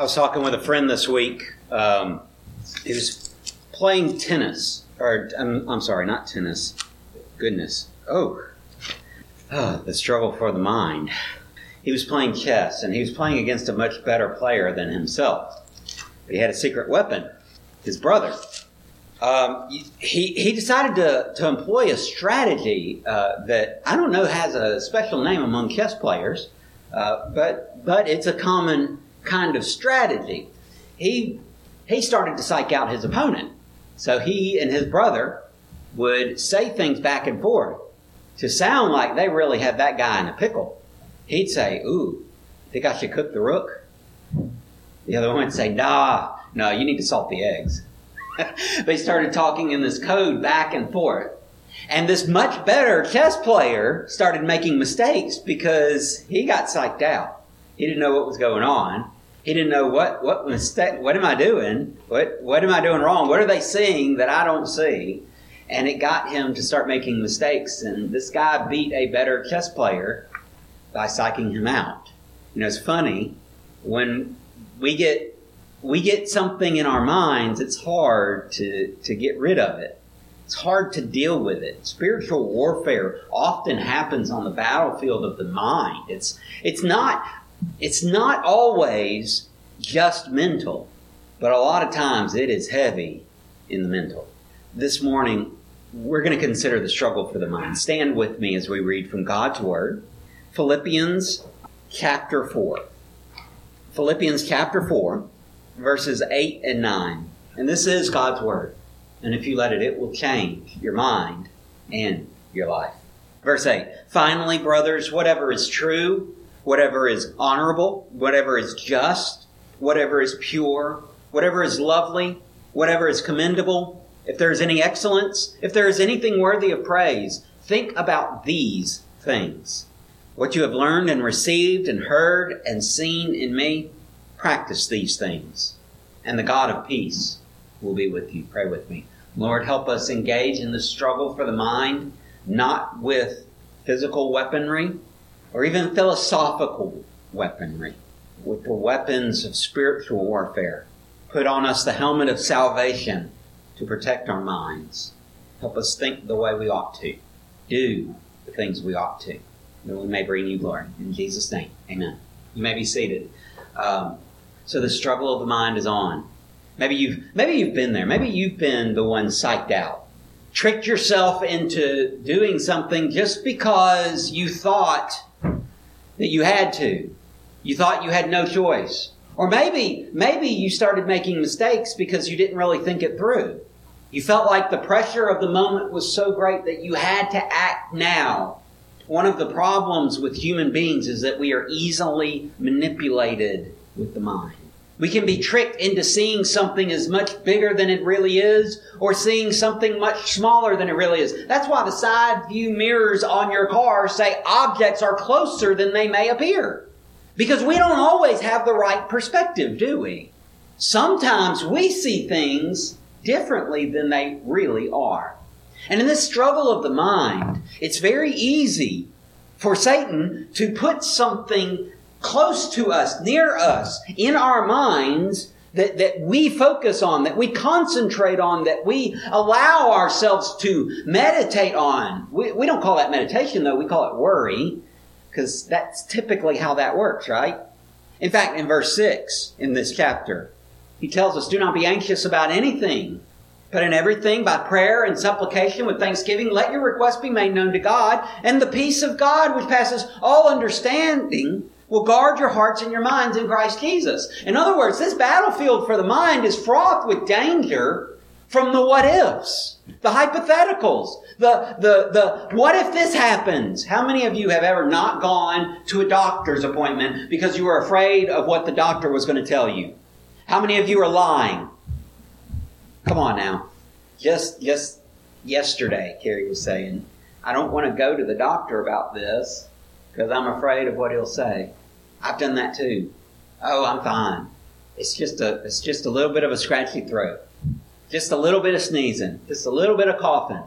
I was talking with a friend this week. Um, he was playing tennis, or I'm, I'm sorry, not tennis. Goodness. Oh. oh, the struggle for the mind. He was playing chess, and he was playing against a much better player than himself. But he had a secret weapon, his brother. Um, he, he decided to, to employ a strategy uh, that I don't know has a special name among chess players, uh, but, but it's a common kind of strategy. He, he started to psych out his opponent. So he and his brother would say things back and forth to sound like they really had that guy in a pickle. He'd say, Ooh, think I should cook the rook? The other one would say, Nah, no, you need to salt the eggs. they started talking in this code back and forth. And this much better chess player started making mistakes because he got psyched out. He didn't know what was going on. He didn't know what what mistake. What am I doing? What what am I doing wrong? What are they seeing that I don't see? And it got him to start making mistakes. And this guy beat a better chess player by psyching him out. You know, it's funny when we get we get something in our minds. It's hard to to get rid of it. It's hard to deal with it. Spiritual warfare often happens on the battlefield of the mind. It's it's not it's not always just mental, but a lot of times it is heavy in the mental. This morning, we're going to consider the struggle for the mind. Stand with me as we read from God's Word. Philippians chapter 4. Philippians chapter 4, verses 8 and 9. And this is God's Word. And if you let it, it will change your mind and your life. Verse 8 Finally, brothers, whatever is true, whatever is honorable, whatever is just, whatever is pure, whatever is lovely, whatever is commendable, if there is any excellence, if there is anything worthy of praise, think about these things. What you have learned and received and heard and seen in me, practice these things. And the God of peace will be with you. Pray with me. Lord, help us engage in the struggle for the mind, not with physical weaponry, or even philosophical weaponry, with the weapons of spiritual warfare. Put on us the helmet of salvation to protect our minds. Help us think the way we ought to, do the things we ought to, that we may bring you glory. In Jesus' name, amen. You may be seated. Um, so the struggle of the mind is on. Maybe you've maybe you've been there. Maybe you've been the one psyched out, tricked yourself into doing something just because you thought that you had to. You thought you had no choice. Or maybe, maybe you started making mistakes because you didn't really think it through. You felt like the pressure of the moment was so great that you had to act now. One of the problems with human beings is that we are easily manipulated with the mind. We can be tricked into seeing something as much bigger than it really is, or seeing something much smaller than it really is. That's why the side view mirrors on your car say objects are closer than they may appear. Because we don't always have the right perspective, do we? Sometimes we see things differently than they really are. And in this struggle of the mind, it's very easy for Satan to put something close to us, near us, in our minds that, that we focus on, that we concentrate on, that we allow ourselves to meditate on. We, we don't call that meditation though, we call it worry, because that's typically how that works, right? In fact, in verse 6 in this chapter, he tells us, Do not be anxious about anything, but in everything, by prayer and supplication with thanksgiving, let your requests be made known to God, and the peace of God, which passes all understanding, will guard your hearts and your minds in Christ Jesus. In other words, this battlefield for the mind is fraught with danger from the what ifs, the hypotheticals, the, the, the what if this happens? How many of you have ever not gone to a doctor's appointment because you were afraid of what the doctor was going to tell you? How many of you are lying? Come on now. Just, just yesterday, Carrie was saying, I don't want to go to the doctor about this because I'm afraid of what he'll say. I've done that too. Oh, I'm fine. It's just a it's just a little bit of a scratchy throat. Just a little bit of sneezing. Just a little bit of coughing.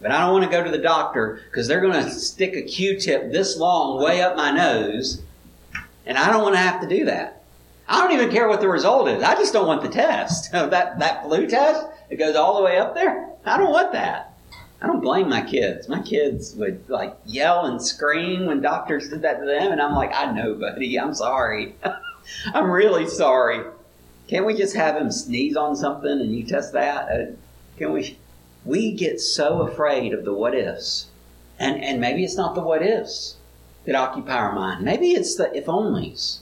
But I don't want to go to the doctor because they're going to stick a Q-tip this long way up my nose, and I don't want to have to do that. I don't even care what the result is. I just don't want the test. that, that flu test, it goes all the way up there. I don't want that. I don't blame my kids. My kids would like yell and scream when doctors did that to them, and I'm like, I know, buddy. I'm sorry. I'm really sorry. Can't we just have him sneeze on something and you test that? Uh, can we? We get so afraid of the what ifs, and and maybe it's not the what ifs that occupy our mind. Maybe it's the if onlys.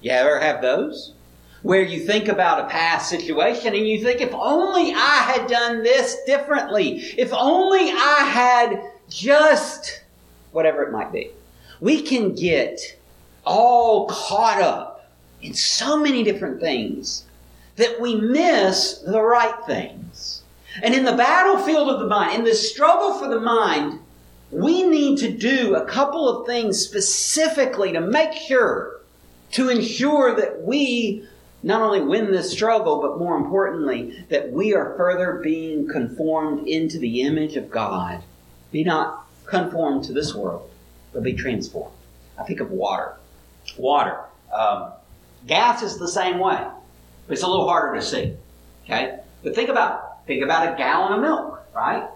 You ever have those? Where you think about a past situation and you think, if only I had done this differently, if only I had just whatever it might be. We can get all caught up in so many different things that we miss the right things. And in the battlefield of the mind, in the struggle for the mind, we need to do a couple of things specifically to make sure, to ensure that we not only win this struggle, but more importantly, that we are further being conformed into the image of God. Be not conformed to this world, but be transformed. I think of water. Water. Um, gas is the same way. It's a little harder to see. Okay? But think about think about a gallon of milk, right?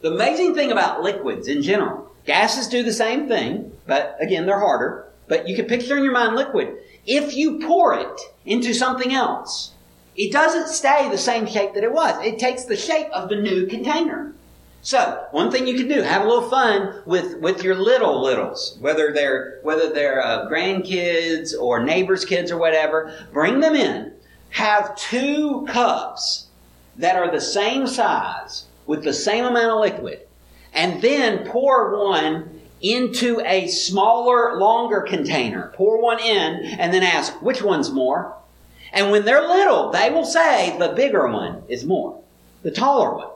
The amazing thing about liquids in general, gases do the same thing, but again, they're harder. But you can picture in your mind liquid. If you pour it into something else, it doesn't stay the same shape that it was. It takes the shape of the new container. So, one thing you can do, have a little fun with, with your little littles, whether they're, whether they're uh, grandkids or neighbors' kids or whatever, bring them in have two cups that are the same size with the same amount of liquid and then pour one into a smaller, longer container. Pour one in and then ask, which one's more? And when they're little, they will say the bigger one is more, the taller one.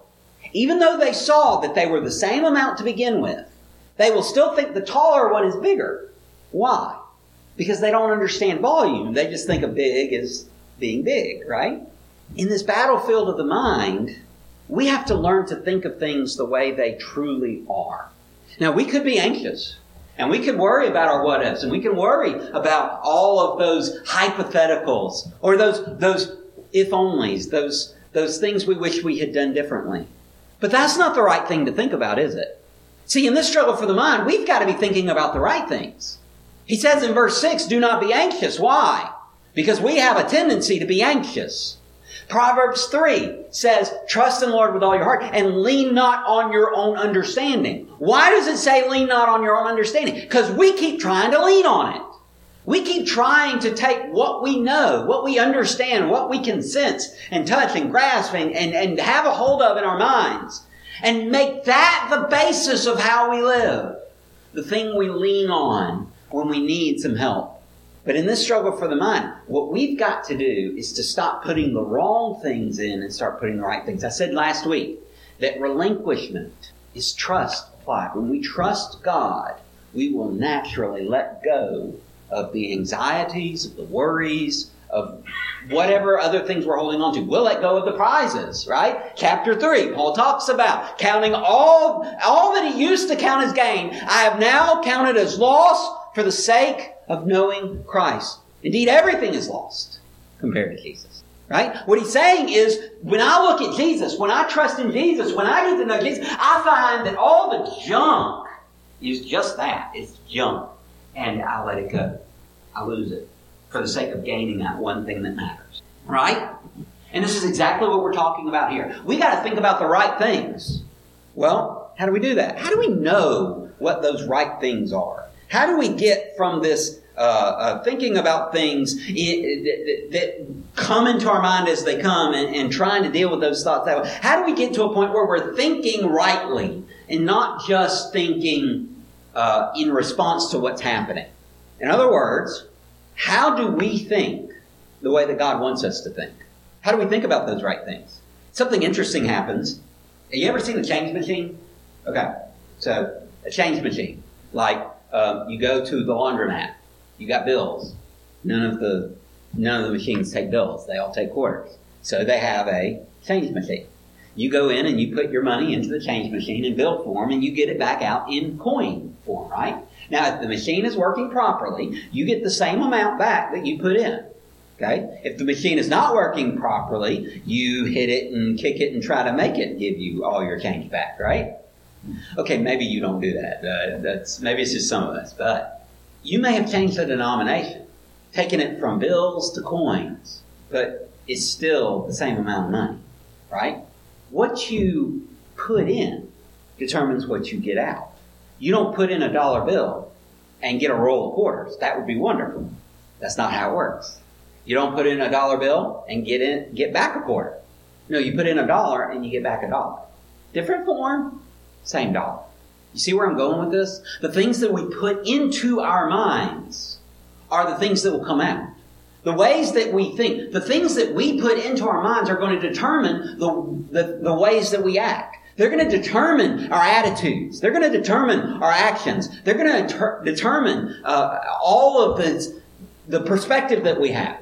Even though they saw that they were the same amount to begin with, they will still think the taller one is bigger. Why? Because they don't understand volume. They just think a big is being big, right? In this battlefield of the mind, we have to learn to think of things the way they truly are. Now, we could be anxious. And we can worry about our what ifs, and we can worry about all of those hypotheticals, or those, those if onlys, those, those things we wish we had done differently. But that's not the right thing to think about, is it? See, in this struggle for the mind, we've got to be thinking about the right things. He says in verse 6, do not be anxious. Why? because we have a tendency to be anxious. Proverbs 3 says, trust in the Lord with all your heart and lean not on your own understanding. Why does it say lean not on your own understanding? Because we keep trying to lean on it. We keep trying to take what we know, what we understand, what we can sense and touch and grasp and, and, and have a hold of in our minds and make that the basis of how we live. The thing we lean on when we need some help. But in this struggle for the mind, what we've got to do is to stop putting the wrong things in and start putting the right things. I said last week that relinquishment is trust applied. When we trust God, we will naturally let go of the anxieties, of the worries, of whatever other things we're holding on to. We'll let go of the prizes, right? Chapter 3, Paul talks about counting all, all that he used to count as gain, I have now counted as loss for the sake of knowing Christ. Indeed, everything is lost compared to Jesus. Right? What he's saying is, when I look at Jesus, when I trust in Jesus, when I get to know Jesus, I find that all the junk is just that. It's junk. And I let it go. I lose it for the sake of gaining that one thing that matters. Right? And this is exactly what we're talking about here. We got to think about the right things. Well, how do we do that? How do we know what those right things are? How do we get from this uh, uh, thinking about things that, come into our mind as they come and, and, trying to deal with those thoughts that way? How do we get to a point where we're thinking rightly and not just thinking uh, in response to what's happening? In other words, how do we think the way that God wants us to think? How do we think about those right things? Something interesting happens. Have you ever seen a change machine? Okay, so a change machine. Like um, you go to the laundromat. You got bills. None of the none of the machines take bills. They all take quarters. So they have a change machine. You go in and you put your money into the change machine in bill form, and you get it back out in coin form, right? Now, if the machine is working properly, you get the same amount back that you put in. Okay? If the machine is not working properly, you hit it and kick it and try to make it give you all your change back, right? Okay, maybe you don't do that. Uh, that's maybe it's just some of us, but you may have changed the denomination, taken it from bills to coins, but it's still the same amount of money, right? What you put in determines what you get out. You don't put in a dollar bill and get a roll of quarters. That would be wonderful. That's not how it works. You don't put in a dollar bill and get in get back a quarter. No, you put in a dollar and you get back a dollar. Different form, same dollar. You see where I'm going with this? The things that we put into our minds are the things that will come out. The ways that we think, the things that we put into our minds are going to determine the, the, the ways that we act. They're going to determine our attitudes. They're going to determine our actions. They're going to ter- determine uh, all of the, the perspective that we have.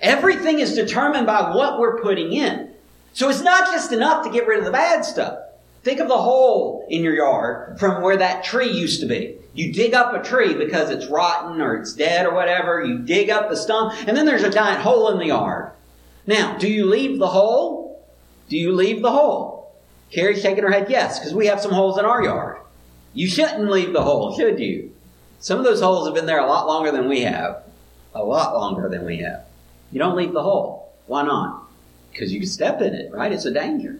Everything is determined by what we're putting in. So it's not just enough to get rid of the bad stuff. Think of the hole in your yard from where that tree used to be. You dig up a tree because it's rotten or it's dead or whatever. You dig up the stump and then there's a giant hole in the yard. Now, do you leave the hole? Do you leave the hole? Carrie's shaking her head yes, because we have some holes in our yard. You shouldn't leave the hole, should you? Some of those holes have been there a lot longer than we have. A lot longer than we have. You don't leave the hole. Why not? Because you can step in it, right? It's a danger.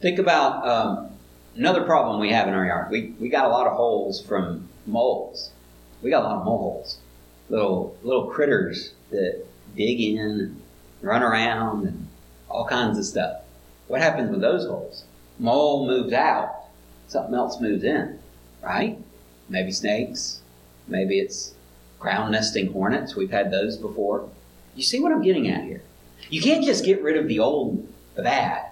Think about um, another problem we have in our yard. We, we got a lot of holes from moles. We got a lot of mole holes. Little, little critters that dig in and run around and all kinds of stuff. What happens with those holes? Mole moves out, something else moves in, right? Maybe snakes, maybe it's ground nesting hornets. We've had those before. You see what I'm getting at here? You can't just get rid of the old, bad,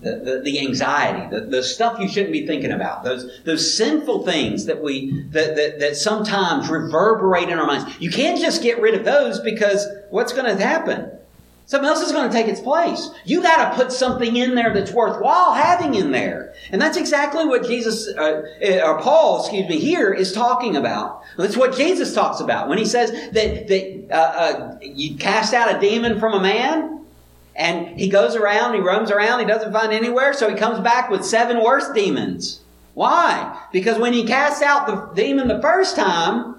the, the, the, anxiety, the, the stuff you shouldn't be thinking about, those, those sinful things that we, that, that, that sometimes reverberate in our minds. You can't just get rid of those because what's going to happen? Something else is going to take its place. You got to put something in there that's worthwhile having in there. And that's exactly what Jesus, uh, uh, or Paul, excuse me, here is talking about. That's what Jesus talks about when he says that, that uh, uh, you cast out a demon from a man, and he goes around, he roams around, he doesn't find anywhere, so he comes back with seven worse demons. Why? Because when he cast out the demon the first time,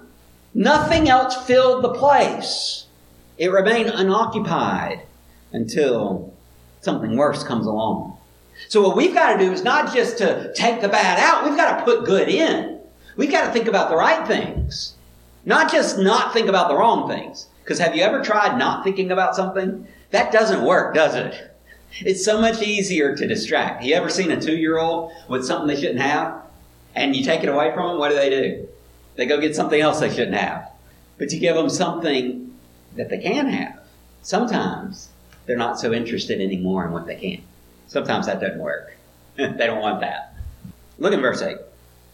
nothing else filled the place. It remained unoccupied until something worse comes along. So what we've got to do is not just to take the bad out, we've got to put good in. We've got to think about the right things. Not just not think about the wrong things. Because have you ever tried not thinking about something? That doesn't work, does it? It's so much easier to distract. You ever seen a two year old with something they shouldn't have? And you take it away from them, what do they do? They go get something else they shouldn't have. But you give them something that they can have. Sometimes they're not so interested anymore in what they can. Sometimes that doesn't work. they don't want that. Look at verse 8.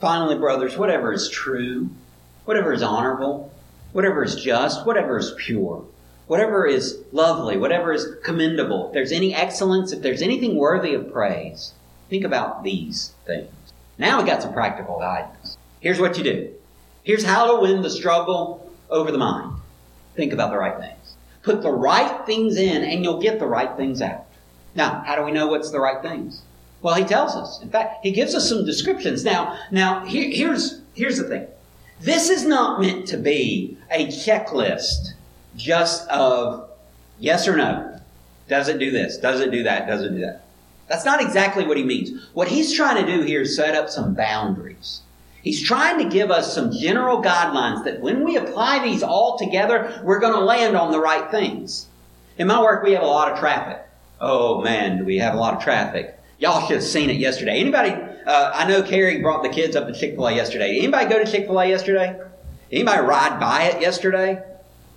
Finally, brothers, whatever is true, whatever is honorable, whatever is just, whatever is pure, whatever is lovely, whatever is commendable, if there's any excellence, if there's anything worthy of praise, think about these things. Now we got some practical guidance. Here's what you do. Here's how to win the struggle over the mind. Think about the right things. Put the right things in and you'll get the right things out. Now, how do we know what's the right things? Well, he tells us. In fact, he gives us some descriptions. Now, now here, here's here's the thing. This is not meant to be a checklist just of yes or no. Does it do this? Does it do that? Does it do that? That's not exactly what he means. What he's trying to do here is set up some boundaries. He's trying to give us some general guidelines that when we apply these all together, we're going to land on the right things. In my work, we have a lot of traffic. Oh man, do we have a lot of traffic. Y'all should have seen it yesterday. Anybody, uh, I know Carrie brought the kids up to Chick-fil-A yesterday. Anybody go to Chick-fil-A yesterday? Anybody ride by it yesterday?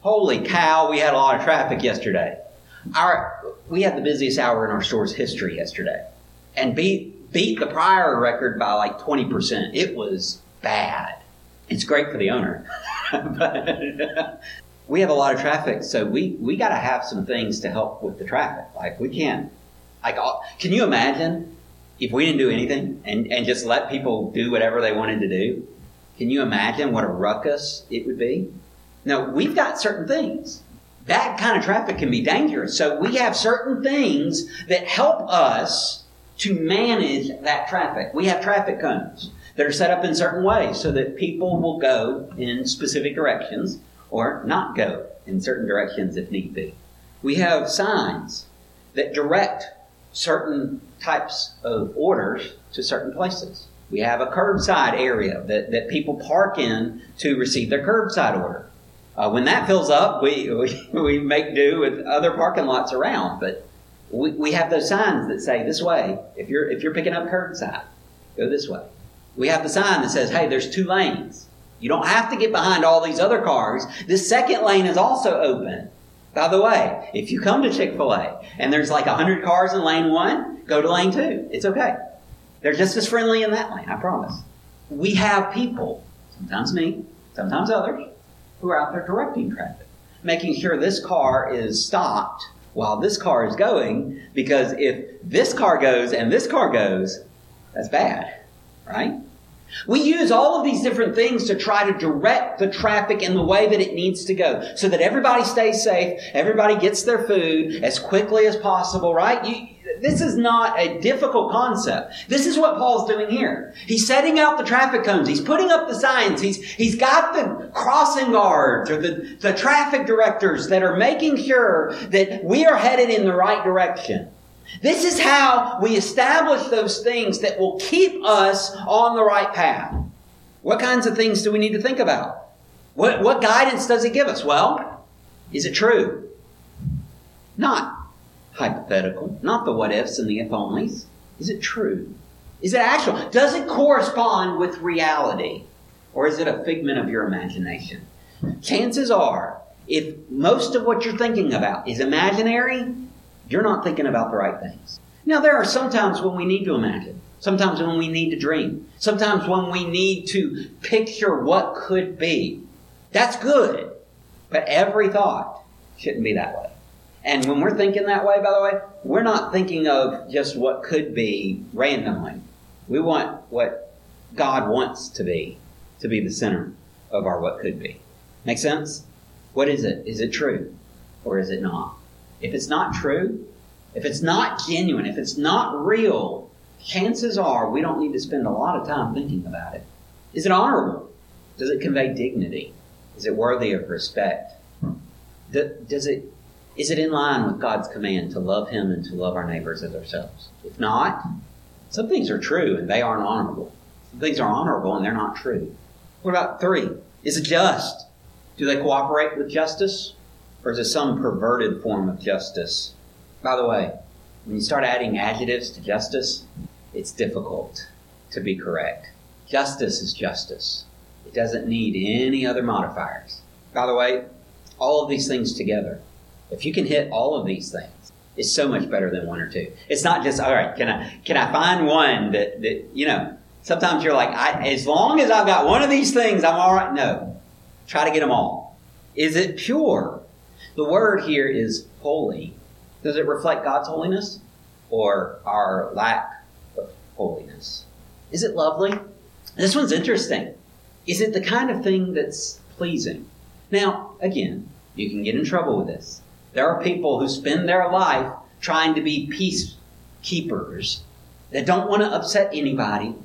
Holy cow, we had a lot of traffic yesterday. Our, we had the busiest hour in our store's history yesterday. And beat beat the prior record by like 20%. It was bad. It's great for the owner. but we have a lot of traffic, so we, we got to have some things to help with the traffic. Like, we can't, like, uh, can you imagine if we didn't do anything and, and just let people do whatever they wanted to do? Can you imagine what a ruckus it would be? No, we've got certain things. that kind of traffic can be dangerous. So we have certain things that help us to manage that traffic. We have traffic cones that are set up in certain ways so that people will go in specific directions or not go in certain directions if need be. We have signs that direct certain types of orders to certain places. We have a curbside area that, that people park in to receive their curbside order. Uh, when that fills up, we, we, we make do with other parking lots around, but we, we have those signs that say this way. If you're, if you're picking up curbside, go this way. We have the sign that says, hey, there's two lanes. You don't have to get behind all these other cars. This second lane is also open. By the way, if you come to Chick fil A and there's like 100 cars in lane one, go to lane two. It's okay. They're just as friendly in that lane, I promise. We have people, sometimes me, sometimes others, who are out there directing traffic, making sure this car is stopped while this car is going, because if this car goes and this car goes, that's bad, right? We use all of these different things to try to direct the traffic in the way that it needs to go so that everybody stays safe, everybody gets their food as quickly as possible, right? You, this is not a difficult concept. This is what Paul's doing here. He's setting out the traffic cones. He's putting up the signs. He's, he's got the crossing guards or the, the traffic directors that are making sure that we are headed in the right direction. This is how we establish those things that will keep us on the right path. What kinds of things do we need to think about? What, what guidance does it give us? Well, is it true? Not hypothetical, not the what ifs and the if onlys. Is it true? Is it actual? Does it correspond with reality? Or is it a figment of your imagination? Chances are, if most of what you're thinking about is imaginary, you're not thinking about the right things. Now, there are sometimes when we need to imagine, sometimes when we need to dream, sometimes when we need to picture what could be. That's good, but every thought shouldn't be that way. And when we're thinking that way, by the way, we're not thinking of just what could be randomly. We want what God wants to be, to be the center of our what could be. Make sense? What is it? Is it true? Or is it not? If it's not true, if it's not genuine, if it's not real, chances are we don't need to spend a lot of time thinking about it. Is it honorable? Does it convey dignity? Is it worthy of respect? Does it is it in line with God's command to love Him and to love our neighbors as ourselves? If not, some things are true and they aren't honorable. Some things are honorable and they're not true. What about three? Is it just? Do they cooperate with justice? Or is it some perverted form of justice? By the way, when you start adding adjectives to justice, it's difficult to be correct. Justice is justice. It doesn't need any other modifiers. By the way, all of these things together if you can hit all of these things, it's so much better than one or two. It's not just all right. Can I can I find one that that you know? Sometimes you're like, I, as long as I've got one of these things, I'm all right. No, try to get them all. Is it pure? The word here is holy. Does it reflect God's holiness or our lack of holiness? Is it lovely? This one's interesting. Is it the kind of thing that's pleasing? Now, again, you can get in trouble with this. There are people who spend their life trying to be peacekeepers that don't want to upset anybody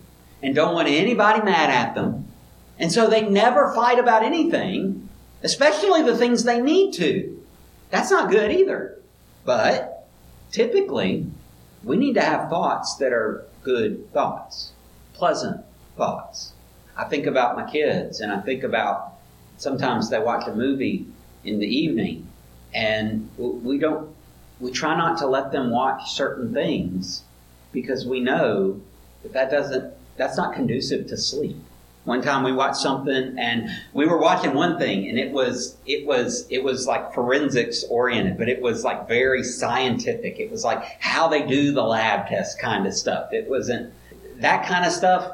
and don't want anybody mad at them. And so they never fight about anything, especially the things they need to. That's not good either. But typically, we need to have thoughts that are good thoughts, pleasant thoughts. I think about my kids and I think about sometimes they watch a movie in the evening and we don't we try not to let them watch certain things because we know that that doesn't that's not conducive to sleep. One time we watched something and we were watching one thing and it was it was it was like forensics oriented but it was like very scientific. It was like how they do the lab test kind of stuff. It wasn't that kind of stuff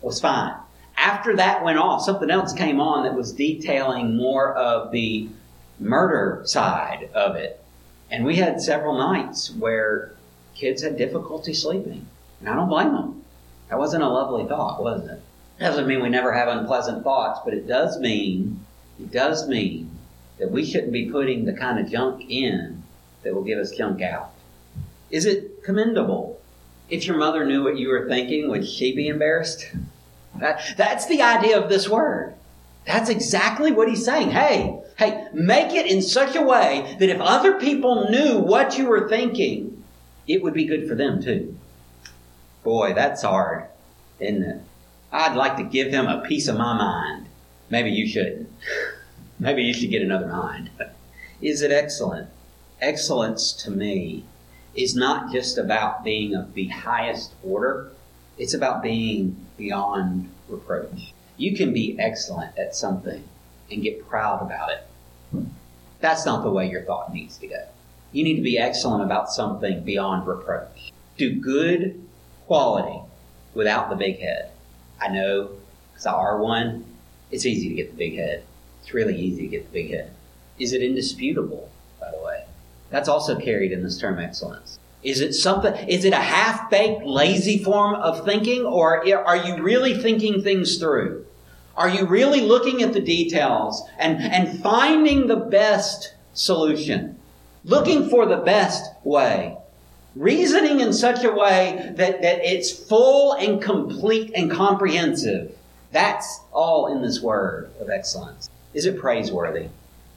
was fine. After that went off something else came on that was detailing more of the murder side of it. And we had several nights where kids had difficulty sleeping. And I don't blame them. That wasn't a lovely thought, was it? Doesn't mean we never have unpleasant thoughts, but it does mean, it does mean that we shouldn't be putting the kind of junk in that will give us junk out? Is it commendable? If your mother knew what you were thinking, would she be embarrassed? That, that's the idea of this word. That's exactly what he's saying. Hey, hey, make it in such a way that if other people knew what you were thinking, it would be good for them too. Boy, that's hard, isn't it? I'd like to give him a piece of my mind. Maybe you shouldn't. Maybe you should get another mind. Is it excellent? Excellence to me is not just about being of the highest order, it's about being beyond reproach. You can be excellent at something and get proud about it. That's not the way your thought needs to go. You need to be excellent about something beyond reproach. Do good quality without the big head. I know, because I are one, it's easy to get the big head. It's really easy to get the big head. Is it indisputable, by the way? That's also carried in this term excellence. Is it something, is it a half baked, lazy form of thinking, or are you really thinking things through? Are you really looking at the details and, and finding the best solution? Looking for the best way? Reasoning in such a way that, that it's full and complete and comprehensive. That's all in this word of excellence. Is it praiseworthy?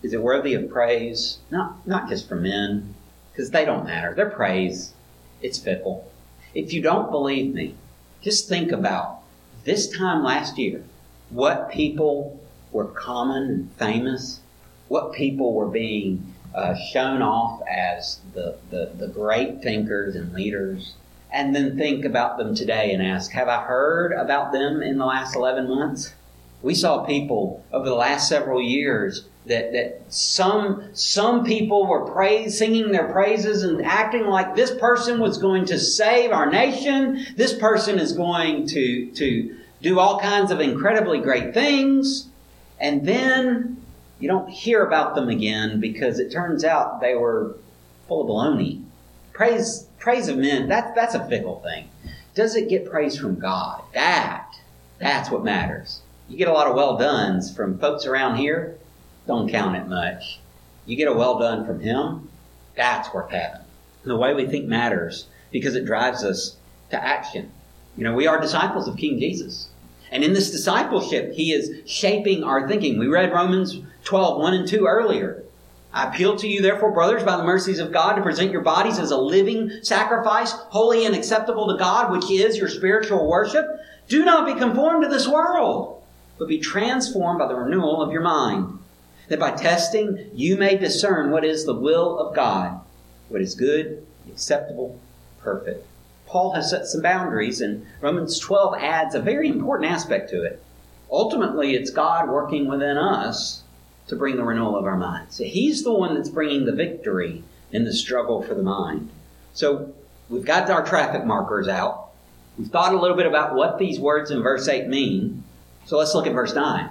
Is it worthy of praise? Not, not just for men, because they don't matter. They're praise. It's fickle. If you don't believe me, just think about this time last year, what people were common and famous, what people were being uh, shown off as the, the, the great thinkers and leaders, and then think about them today and ask, have I heard about them in the last 11 months? We saw people over the last several years that, that some, some people were praise, singing their praises and acting like this person was going to save our nation. This person is going to, to do all kinds of incredibly great things. And then you don't hear about them again because it turns out they were full of baloney. Praise, praise of men, that, that's a fickle thing. Does it get praise from God? That, that's what matters. You get a lot of well dones from folks around here, don't count it much. You get a well done from Him, that's worth having. the way we think matters because it drives us to action. You know, we are disciples of King Jesus. And in this discipleship, He is shaping our thinking. We read Romans 12, 1 and 2 earlier. I appeal to you, therefore, brothers, by the mercies of God, to present your bodies as a living sacrifice, holy and acceptable to God, which is your spiritual worship. Do not be conformed to this world, but be transformed by the renewal of your mind, that by testing you may discern what is the will of God, what is good, acceptable, perfect. Paul has set some boundaries, and Romans 12 adds a very important aspect to it. Ultimately, it's God working within us to bring the renewal of our minds. So he's the one that's bringing the victory in the struggle for the mind. So we've got our traffic markers out. We've thought a little bit about what these words in verse 8 mean. So let's look at verse 9.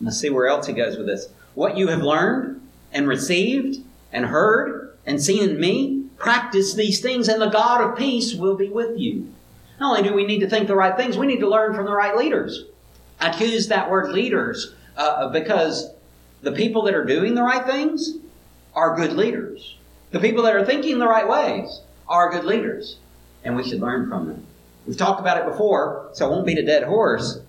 Let's see where else he goes with this. What you have learned and received and heard and seen in me, practice these things and the God of peace will be with you. Not only do we need to think the right things, we need to learn from the right leaders. I choose that word leaders uh, because the people that are doing the right things are good leaders. The people that are thinking the right ways are good leaders. And we should learn from them. We've talked about it before, so it won't beat a dead horse.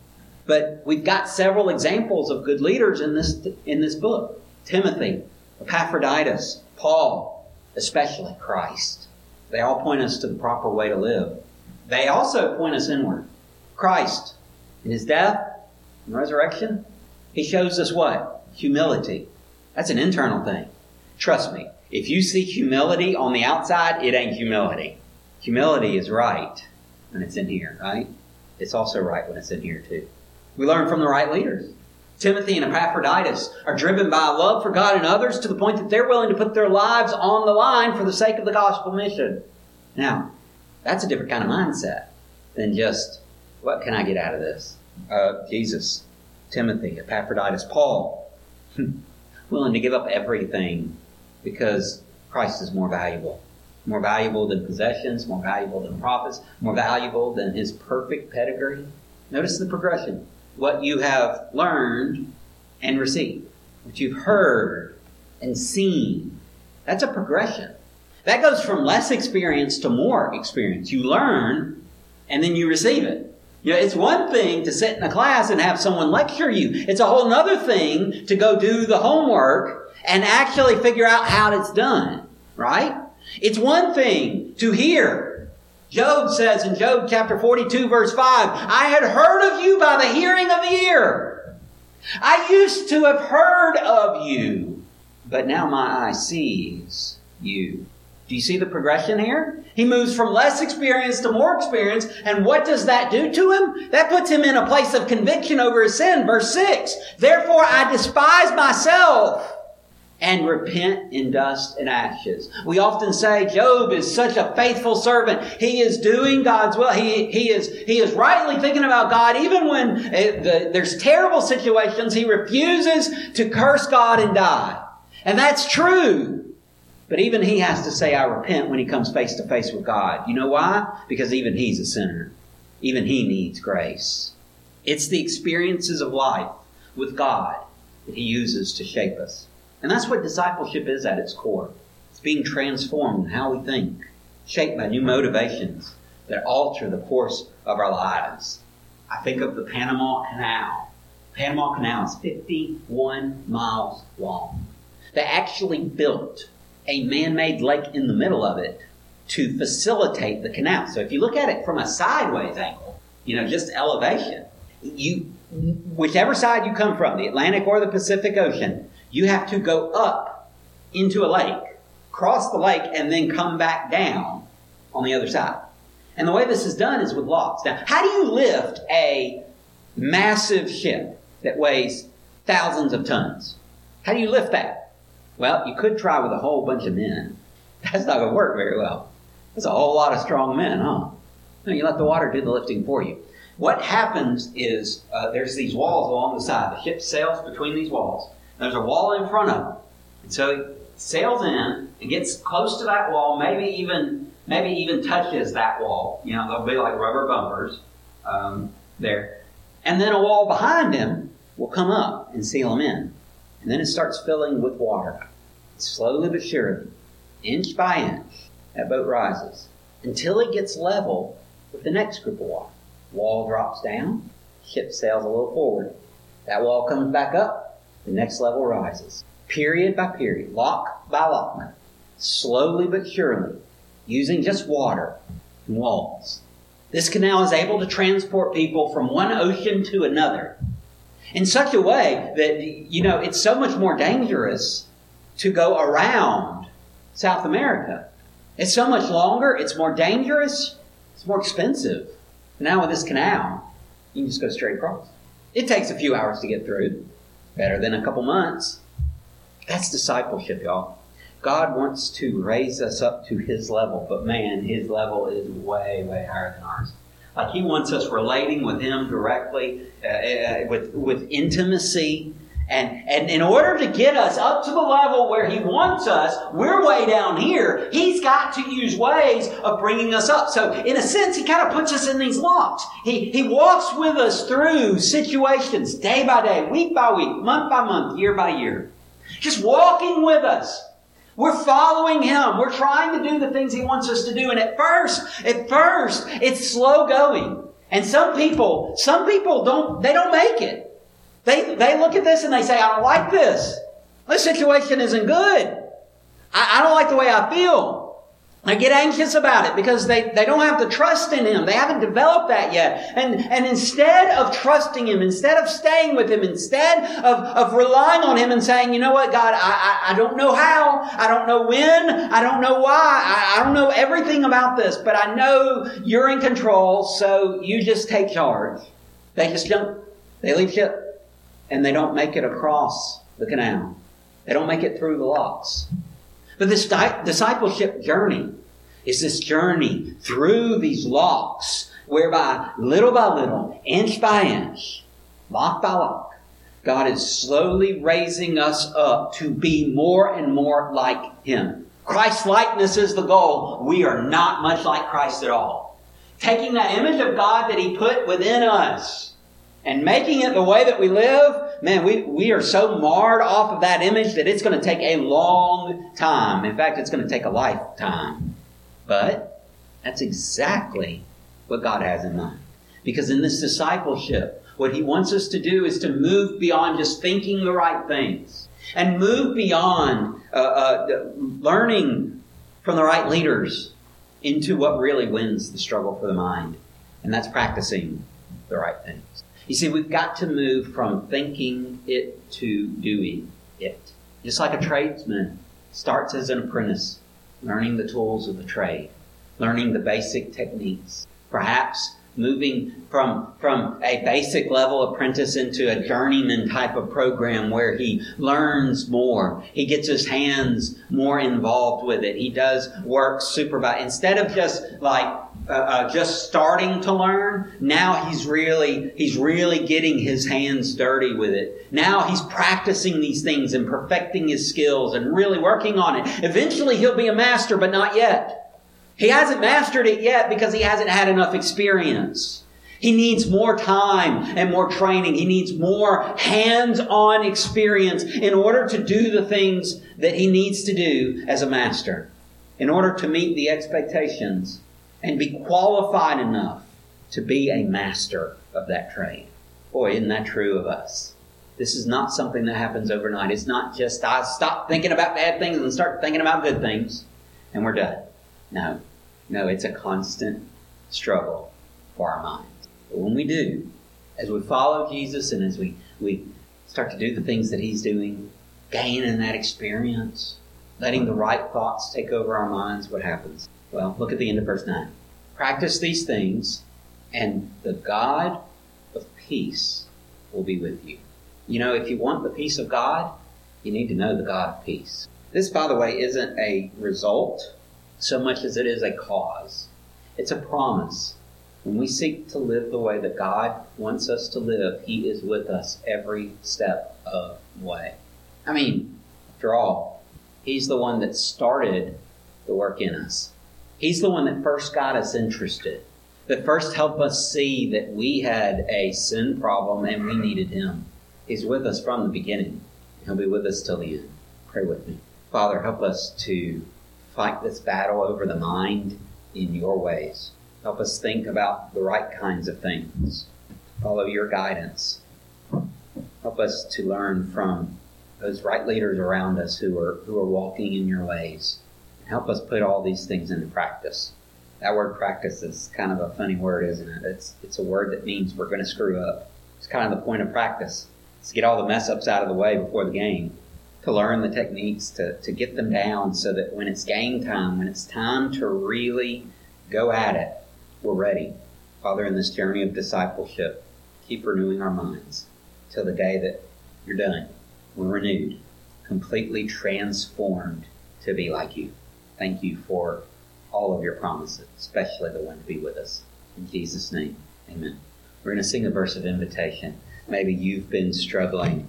But we've got several examples of good leaders in this, in this book. Timothy, Epaphroditus, Paul, especially Christ. They all point us to the proper way to live. They also point us inward. Christ, in his death and resurrection, he shows us what? humility. That's an internal thing. Trust me, if you see humility on the outside, it ain't humility. Humility is right when it's in here, right? It's also right when it's in here too. We learn from the right leaders. Timothy and Epaphroditus are driven by a love for God and others to the point that they're willing to put their lives on the line for the sake of the gospel mission. Now, that's a different kind of mindset than just, what can I get out of this? Uh, Jesus, Timothy, Epaphroditus, Paul, willing to give up everything because Christ is more valuable. More valuable than possessions, more valuable than profits, more valuable than his perfect pedigree. Notice the progression. What you have learned and received, what you've heard and seen. That's a progression. That goes from less experience to more experience. You learn and then you receive it. You know, it's one thing to sit in a class and have someone lecture you. It's a whole other thing to go do the homework and actually figure out how it's done. Right? It's one thing to hear. Job says in Job chapter 42 verse 5, I had heard of you by the hearing of the ear. I used to have heard of you, but now my eye sees you. Do you see the progression here? He moves from less experience to more experience. And what does that do to him? That puts him in a place of conviction over his sin. Verse 6. Therefore I despise myself and repent in dust and ashes. We often say Job is such a faithful servant. He is doing God's will. He, he is, he is rightly thinking about God even when it, uh, the, there's terrible situations. He refuses to curse God and die. And that's true. But even he has to say, I repent when he comes face to face with God. You know why? Because even he's a sinner. Even he needs grace. It's the experiences of life with God that he uses to shape us. And that's what discipleship is at its core. It's being transformed in how we think, shaped by new motivations that alter the course of our lives. I think of the Panama Canal. Panama Canal is 51 miles long. They actually built a man-made lake in the middle of it to facilitate the canal. So if you look at it from a sideways angle, you know, just elevation, you, whichever side you come from, the Atlantic or the Pacific Ocean, you have to go up into a lake, cross the lake, and then come back down on the other side. And the way this is done is with locks. Now, how do you lift a massive ship that weighs thousands of tons? How do you lift that? Well, you could try with a whole bunch of men. That's not going to work very well. That's a whole lot of strong men, huh? No, you let the water do the lifting for you. What happens is uh, there's these walls along the side. The ship sails between these walls. There's a wall in front of him. And so he sails in and gets close to that wall, maybe even maybe even touches that wall. You know, there'll be like rubber bumpers um, there. And then a wall behind him will come up and seal him in. And then it starts filling with water. Slowly but surely, inch by inch, that boat rises until it gets level with the next group of water. Wall drops down, ship sails a little forward. That wall comes back up, the next level rises. Period by period, lock by lock, slowly but surely, using just water and walls. This canal is able to transport people from one ocean to another in such a way that, you know, it's so much more dangerous to go around South America. It's so much longer, it's more dangerous, it's more expensive. Now with this canal, you can just go straight across. It takes a few hours to get through. Better than a couple months. That's discipleship, y'all. God wants to raise us up to His level, but man, His level is way, way higher than ours. Like He wants us relating with Him directly, uh, uh, with, with intimacy. And, and in order to get us up to the level where He wants us, we're way down here. He's got to use ways of bringing us up. So in a sense, He kind of puts us in these locks. He, he walks with us through situations day by day, week by week, month by month, year by year. Just walking with us. We're following Him. We're trying to do the things He wants us to do. And at first, at first, it's slow going. And some people, some people don't, they don't make it. They, they look at this and they say, I don't like this. This situation isn't good. I, I don't like the way I feel. I get anxious about it because they, they don't have the trust in Him. They haven't developed that yet. And, and instead of trusting Him, instead of staying with Him, instead of, of relying on Him and saying, you know what, God, I, I, I don't know how, I don't know when, I don't know why, I, I don't know everything about this, but I know you're in control, so you just take charge. They just jump, they leave ship and they don't make it across the canal. They don't make it through the locks. But this di- discipleship journey is this journey through these locks whereby little by little, inch by inch, lock by lock, God is slowly raising us up to be more and more like Him. Christ likeness is the goal. We are not much like Christ at all. Taking that image of God that He put within us and making it the way that we live, man, we, we are so marred off of that image that it's going to take a long time. In fact, it's going to take a lifetime. But that's exactly what God has in mind. Because in this discipleship, what He wants us to do is to move beyond just thinking the right things and move beyond uh, uh, learning from the right leaders into what really wins the struggle for the mind. And that's practicing the right things. You see, we've got to move from thinking it to doing it. Just like a tradesman starts as an apprentice, learning the tools of the trade, learning the basic techniques, perhaps moving from, from a basic level apprentice into a journeyman type of program where he learns more. He gets his hands more involved with it. He does work supervised. Instead of just like uh, uh, just starting to learn. Now he's really he's really getting his hands dirty with it. Now he's practicing these things and perfecting his skills and really working on it. Eventually he'll be a master, but not yet. He hasn't mastered it yet because he hasn't had enough experience. He needs more time and more training. He needs more hands-on experience in order to do the things that he needs to do as a master. In order to meet the expectations and be qualified enough to be a master of that trade. Boy, isn't that true of us? This is not something that happens overnight. It's not just I stop thinking about bad things and start thinking about good things and we're done. No. No, it's a constant struggle for our minds. But when we do, as we follow Jesus and as we, we start to do the things that He's doing, gaining that experience, letting the right thoughts take over our minds, what happens? Well, look at the end of verse 9. Practice these things, and the God of peace will be with you. You know, if you want the peace of God, you need to know the God of peace. This, by the way, isn't a result so much as it is a cause. It's a promise. When we seek to live the way that God wants us to live, He is with us every step of the way. I mean, after all, He's the one that started the work in us. He's the one that first got us interested, that first helped us see that we had a sin problem and we needed Him. He's with us from the beginning. He'll be with us till the end. Pray with me. Father, help us to fight this battle over the mind in your ways. Help us think about the right kinds of things. Follow your guidance. Help us to learn from those right leaders around us who are, who are walking in your ways. Help us put all these things into practice. That word practice is kind of a funny word, isn't it? It's, it's a word that means we're going to screw up. It's kind of the point of practice. It's to get all the mess ups out of the way before the game, to learn the techniques, to, to get them down so that when it's game time, when it's time to really go at it, we're ready. Father, in this journey of discipleship, keep renewing our minds till the day that you're done. We're renewed, completely transformed to be like you. Thank you for all of your promises, especially the one to be with us. In Jesus' name, amen. We're going to sing a verse of invitation. Maybe you've been struggling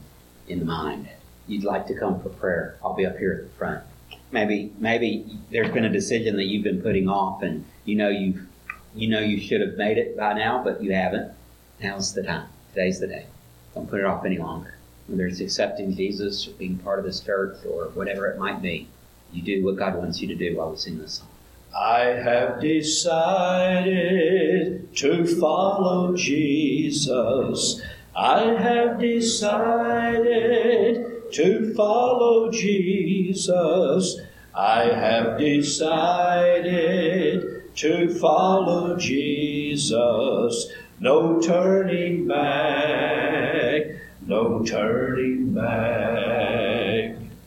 in the mind. You'd like to come for prayer. I'll be up here at the front. Maybe, maybe there's been a decision that you've been putting off and you know you you know you should have made it by now, but you haven't. Now's the time. Today's the day. Don't put it off any longer. Whether it's accepting Jesus or being part of this church or whatever it might be, you do what God wants you to do while we sing this song. I have decided to follow Jesus. I have decided to follow Jesus. I have decided to follow Jesus. No turning back, no turning back.